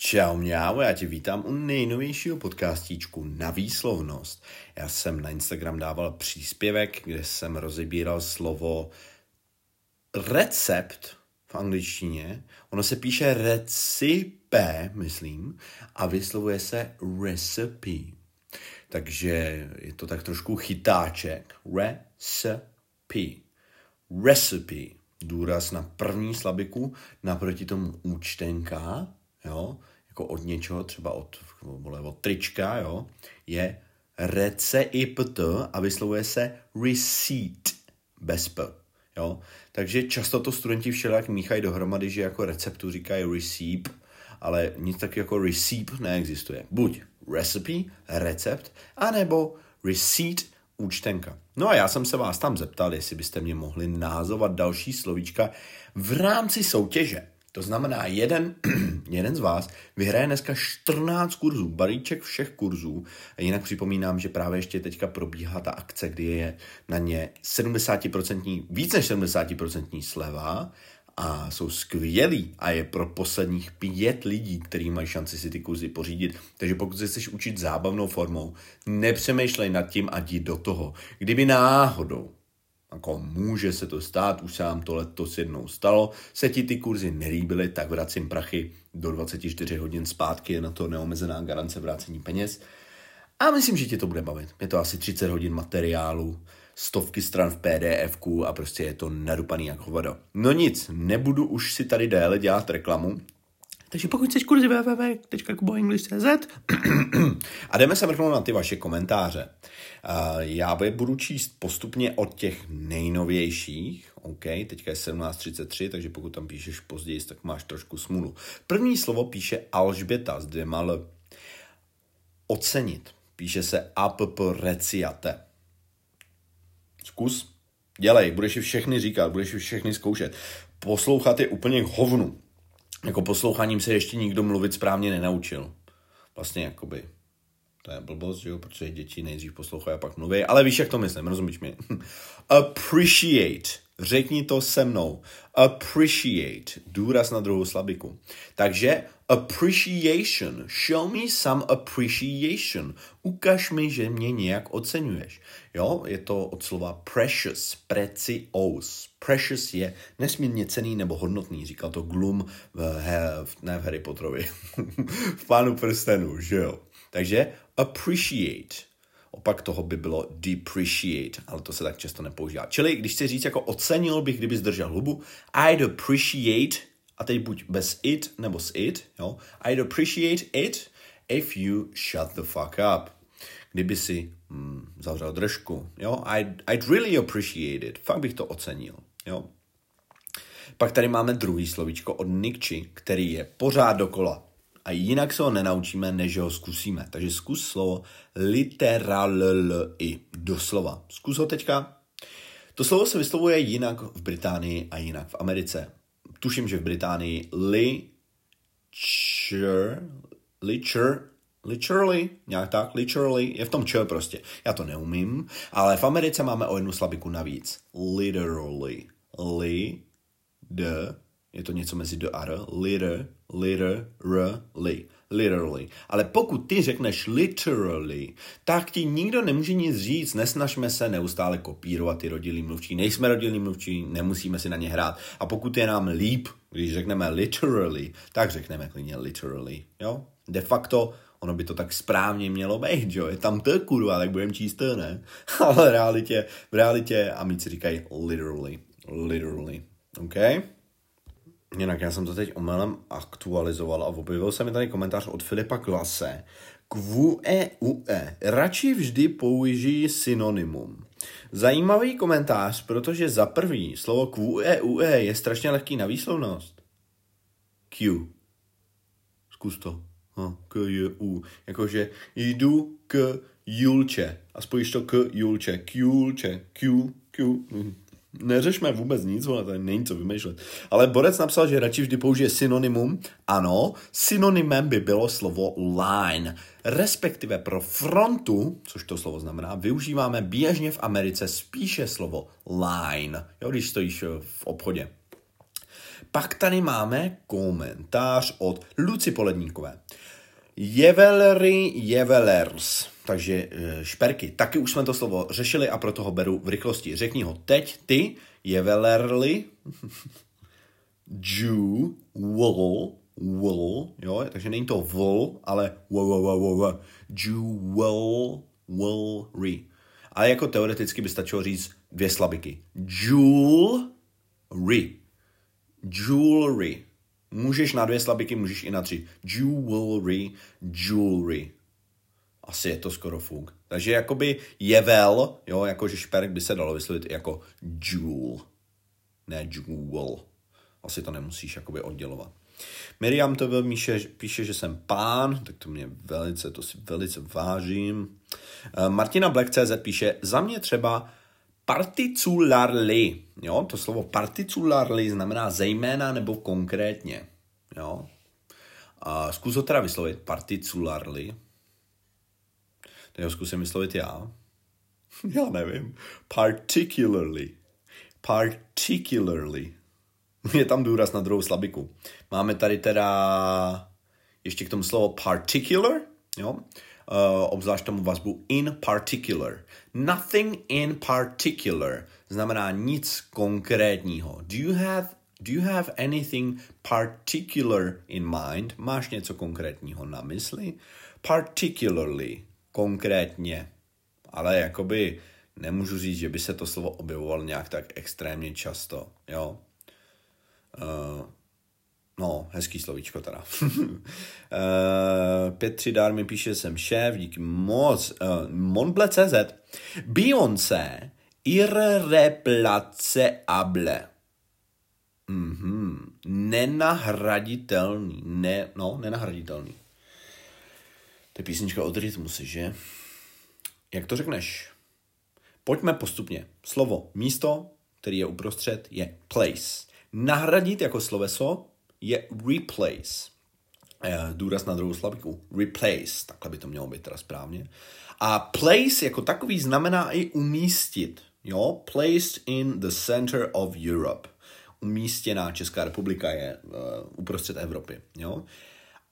Čau mňau, já tě vítám u nejnovějšího podcastíčku na výslovnost. Já jsem na Instagram dával příspěvek, kde jsem rozebíral slovo recept v angličtině. Ono se píše recipe, myslím, a vyslovuje se recipe. Takže je to tak trošku chytáček. Recipe. Recipe. Důraz na první slabiku, naproti tomu účtenka, jo, jako od něčeho, třeba od, vole, od trička, jo, je recept a vyslovuje se receipt bez p. Jo? Takže často to studenti všelijak míchají dohromady, že jako receptu říkají receipt, ale nic tak jako receipt neexistuje. Buď recipe, recept, anebo receipt, účtenka. No a já jsem se vás tam zeptal, jestli byste mě mohli názovat další slovíčka v rámci soutěže. To znamená, jeden, jeden z vás vyhraje dneska 14 kurzů, balíček všech kurzů. Jinak připomínám, že právě ještě teďka probíhá ta akce, kdy je na ně 70%, víc než 70% sleva a jsou skvělí a je pro posledních pět lidí, kteří mají šanci si ty kurzy pořídit. Takže pokud se chceš učit zábavnou formou, nepřemýšlej nad tím a jdi do toho. Kdyby náhodou jako může se to stát, už se nám to letos jednou stalo, se ti ty kurzy nelíbily, tak vracím prachy do 24 hodin zpátky, je na to neomezená garance vrácení peněz. A myslím, že tě to bude bavit. Je to asi 30 hodin materiálu, stovky stran v pdf a prostě je to nadupaný jako hovado. No nic, nebudu už si tady déle dělat reklamu, takže pokud chceš kurzy www.kuboenglish.cz a jdeme se mrknout na ty vaše komentáře. Já je budu číst postupně od těch nejnovějších. OK, teďka je 17.33, takže pokud tam píšeš později, tak máš trošku smůlu. První slovo píše Alžběta s dvěma L. Ocenit. Píše se app reciate. Zkus. Dělej, budeš si všechny říkat, budeš si všechny zkoušet. Poslouchat je úplně hovnu jako posloucháním se ještě nikdo mluvit správně nenaučil. Vlastně jakoby to je blbost, že jo, protože děti nejdřív poslouchají a pak mluví, ale víš, jak to myslím, rozumíš mi? Appreciate. Řekni to se mnou. Appreciate. Důraz na druhou slabiku. Takže appreciation. Show me some appreciation. Ukaž mi, že mě nějak oceňuješ. Jo, je to od slova precious, precious. Precious je nesmírně cený nebo hodnotný, říkal to Gloom v, v ne v Harry Potterovi, v Pánu prstenu, že jo. Takže appreciate. Opak toho by bylo depreciate, ale to se tak často nepoužívá. Čili, když chci říct jako ocenil bych, kdyby zdržel hubu, I'd appreciate, a teď buď bez it nebo s it, jo, I'd appreciate it if you shut the fuck up. Kdyby si mm, zavřel držku, jo, I'd, I'd really appreciate it, fakt bych to ocenil, jo. Pak tady máme druhý slovíčko od Nikči, který je pořád dokola a jinak se ho nenaučíme, než ho zkusíme. Takže zkus slovo literally, doslova. Zkus ho teďka. To slovo se vyslovuje jinak v Británii a jinak v Americe. Tuším, že v Británii li, čer, licher, literally, nějak tak, literally, je v tom č prostě. Já to neumím, ale v Americe máme o jednu slabiku navíc. Literally. Li, d, je to něco mezi d a r, liter, literally, literally. Ale pokud ty řekneš literally, tak ti nikdo nemůže nic říct, nesnažme se neustále kopírovat ty rodilý mluvčí. Nejsme rodilý mluvčí, nemusíme si na ně hrát. A pokud je nám líp, když řekneme literally, tak řekneme klidně literally, jo? De facto ono by to tak správně mělo být, jo? Je tam to kurva, tak budeme číst to, ne? Ale v realitě, v realitě amici říkají literally, literally, okay? Jinak já jsem to teď omylem aktualizoval a objevil se mi tady komentář od Filipa Klase. Kvue ue. Radši vždy použijí synonymum. Zajímavý komentář, protože za prvý slovo kvue ue je strašně lehký na výslovnost. Q. Zkus to. Ha, k, j, u. Jakože jdu k Julče. A spojíš to k Julče. K. Q, Q. Neřešme vůbec nic, ale to není co vymýšlet. Ale Borec napsal, že radši vždy použije synonymum. Ano, synonymem by bylo slovo line. Respektive pro frontu, což to slovo znamená, využíváme běžně v Americe spíše slovo line, jo, když stojíš v obchodě. Pak tady máme komentář od Luci Poledníkové. Jevelry, jevelers. Takže eh, šperky. Taky už jsme to slovo řešili a proto ho beru v rychlosti. Řekni ho teď, ty, jevelerly, Jew, wool, wool, jo, takže není to wool, ale jewelry. Ale jako teoreticky by stačilo říct dvě slabiky. Jewelry. Jewelry. Můžeš na dvě slabiky, můžeš i na tři. Jewelry, jewelry. Asi je to skoro fuk. Takže jakoby jevel, jo, jakože šperk by se dalo vyslovit jako jewel, ne jewel. Asi to nemusíš jakoby oddělovat. Miriam to píše, píše, že jsem pán, tak to mě velice, to si velice vážím. Eh, Martina Black.cz píše, za mě třeba particularly, jo, to slovo particularly znamená zejména nebo konkrétně, jo. A zkus ho teda vyslovit, particularly. Tak ho zkusím vyslovit já. já nevím. Particularly. Particularly. Je tam důraz na druhou slabiku. Máme tady teda ještě k tomu slovo particular, jo? Uh, obzvlášť tomu vazbu in particular. Nothing in particular znamená nic konkrétního. Do you have Do you have anything particular in mind? Máš něco konkrétního na mysli? Particularly, konkrétně. Ale jakoby nemůžu říct, že by se to slovo objevovalo nějak tak extrémně často, jo. Uh, no, hezký slovíčko teda. uh, Petři Dár mi píše, jsem šéf, díky moc. Uh, Monble.cz Beyoncé irreplaceable. Mm-hmm. Nenahraditelný. Ne, no, nenahraditelný. To je písnička od Rytmusy, že? Jak to řekneš? Pojďme postupně. Slovo místo, který je uprostřed, je place. Nahradit jako sloveso je replace. Eh, důraz na druhou slabiku. Replace, takhle by to mělo být teda správně. A place jako takový znamená i umístit. Jo? Placed in the center of Europe. Umístěná Česká republika je uh, uprostřed Evropy. Jo?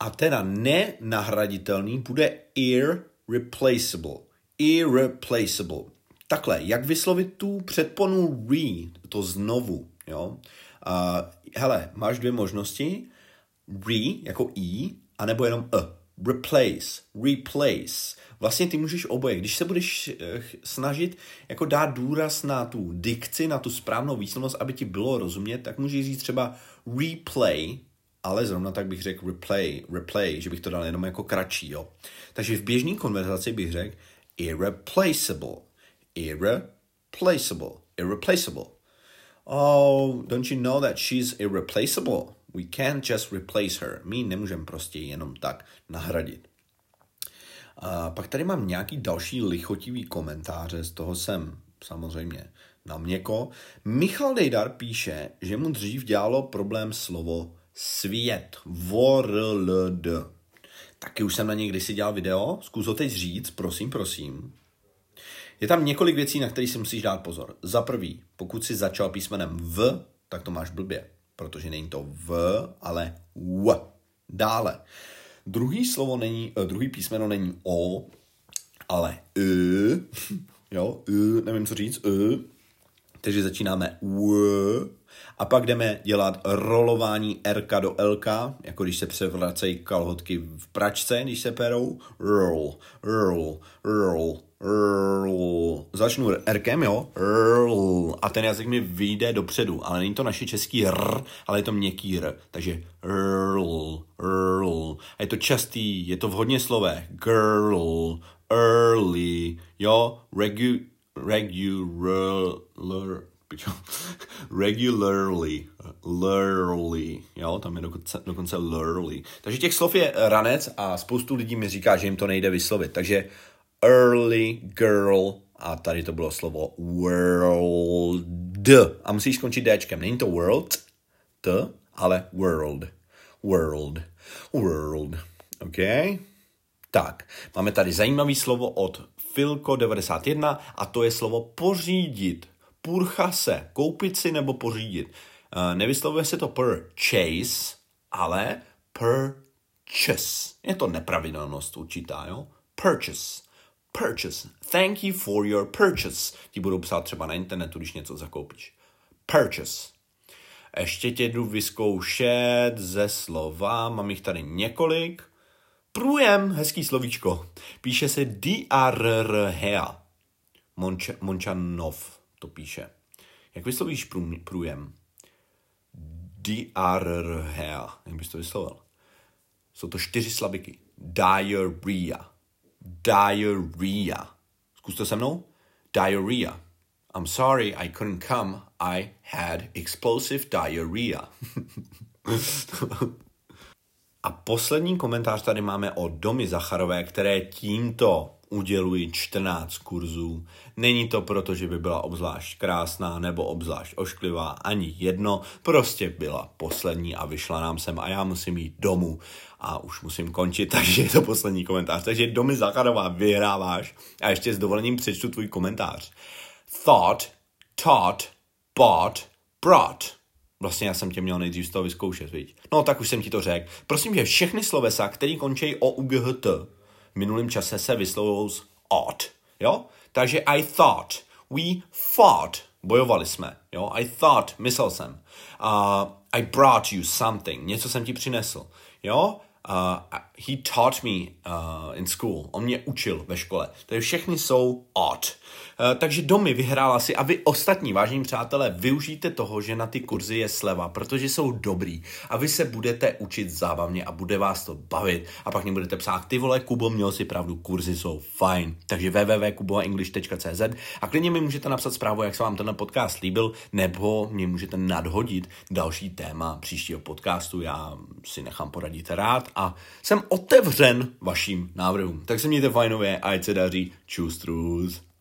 A teda nenahraditelný bude irreplaceable. Irreplaceable. Takhle, jak vyslovit tu předponu re, to znovu, jo? Uh, hele, máš dvě možnosti. Re, jako i, anebo jenom a. Replace, replace. Vlastně ty můžeš oboje. Když se budeš uh, snažit jako dát důraz na tu dikci, na tu správnou výslovnost, aby ti bylo rozumět, tak můžeš říct třeba replay, ale zrovna tak bych řekl replay, replay, že bych to dal jenom jako kratší, jo. Takže v běžné konverzaci bych řekl irreplaceable, irreplaceable, irreplaceable. Oh, don't you know that she's irreplaceable? We can't just replace her. My nemůžeme prostě jenom tak nahradit. A pak tady mám nějaký další lichotivý komentáře, z toho jsem samozřejmě na měko. Michal Dejdar píše, že mu dřív dělalo problém slovo svět. World. Taky už jsem na něj kdysi dělal video, zkus ho teď říct, prosím, prosím. Je tam několik věcí, na které si musíš dát pozor. Za prvý, pokud si začal písmenem V, tak to máš blbě, protože není to V, ale W. Dále. Druhý slovo není, uh, druhý písmeno není O, ale I. Jo, I, nevím co říct, I. Takže začínáme W, a pak jdeme dělat rolování RK do LK, jako když se převracejí kalhotky v pračce, když se perou. Roll, roll, roll, roll. Začnu Rkem, jo? Roll. A ten jazyk mi vyjde dopředu, ale není to naše český R, ale je to měkký R. Takže roll, roll. A je to častý, je to v hodně slovech. Girl, early, jo? Regu, regular, regularly, lurly, jo, tam je dokonce, dokonce lurly. Takže těch slov je ranec a spoustu lidí mi říká, že jim to nejde vyslovit. Takže early girl a tady to bylo slovo world. A musíš skončit Dčkem. Není to world, t, ale world. World. World. OK? Tak, máme tady zajímavý slovo od Filko91 a to je slovo pořídit purcha se, koupit si nebo pořídit. Uh, nevyslovuje se to purchase, ale purchase. Je to nepravidelnost určitá, jo? Purchase. Purchase. Thank you for your purchase. Ti budou psát třeba na internetu, když něco zakoupíš. Purchase. Ještě tě jdu vyzkoušet ze slova, mám jich tady několik. Průjem, hezký slovíčko. Píše se D-R-R-H. Monč, Mončanov to píše. Jak vyslovíš průjem? D-R-R-H. Jak bys to vyslovil? Jsou to čtyři slabiky. Diarrhea. Diarrhea. Zkus to se mnou. Diarrhea. I'm sorry I couldn't come. I had explosive diarrhea. A poslední komentář tady máme o Domy Zacharové, které tímto udělují 14 kurzů. Není to proto, že by byla obzvlášť krásná nebo obzvlášť ošklivá, ani jedno, prostě byla poslední a vyšla nám sem a já musím jít domů a už musím končit, takže je to poslední komentář. Takže Domy Zacharová, vyhráváš a ještě s dovolením přečtu tvůj komentář. Thought, taught, bought, brought. Vlastně já jsem tě měl nejdřív z toho vyzkoušet, viď? No, tak už jsem ti to řekl. Prosím tě, všechny slovesa, které končí o UGHT, v minulém čase se vyslovují z ought, jo? Takže I thought, we fought, bojovali jsme, jo? I thought, myslel jsem. Uh, I brought you something, něco jsem ti přinesl, jo? Uh, he taught me uh, in school. On mě učil ve škole. Takže všechny jsou ought. Uh, takže domy vyhrála si a vy ostatní, vážení přátelé, využijte toho, že na ty kurzy je sleva, protože jsou dobrý a vy se budete učit zábavně a bude vás to bavit a pak mě budete psát, ty vole, Kubo, měl si pravdu, kurzy jsou fajn. Takže www.kuboenglish.cz a klidně mi můžete napsat zprávu, jak se vám ten podcast líbil, nebo mě můžete nadhodit další téma příštího podcastu, já si nechám poradit rád a jsem otevřen vašim návrhům. Tak se mějte fajnově a ať se daří. Čus, trus.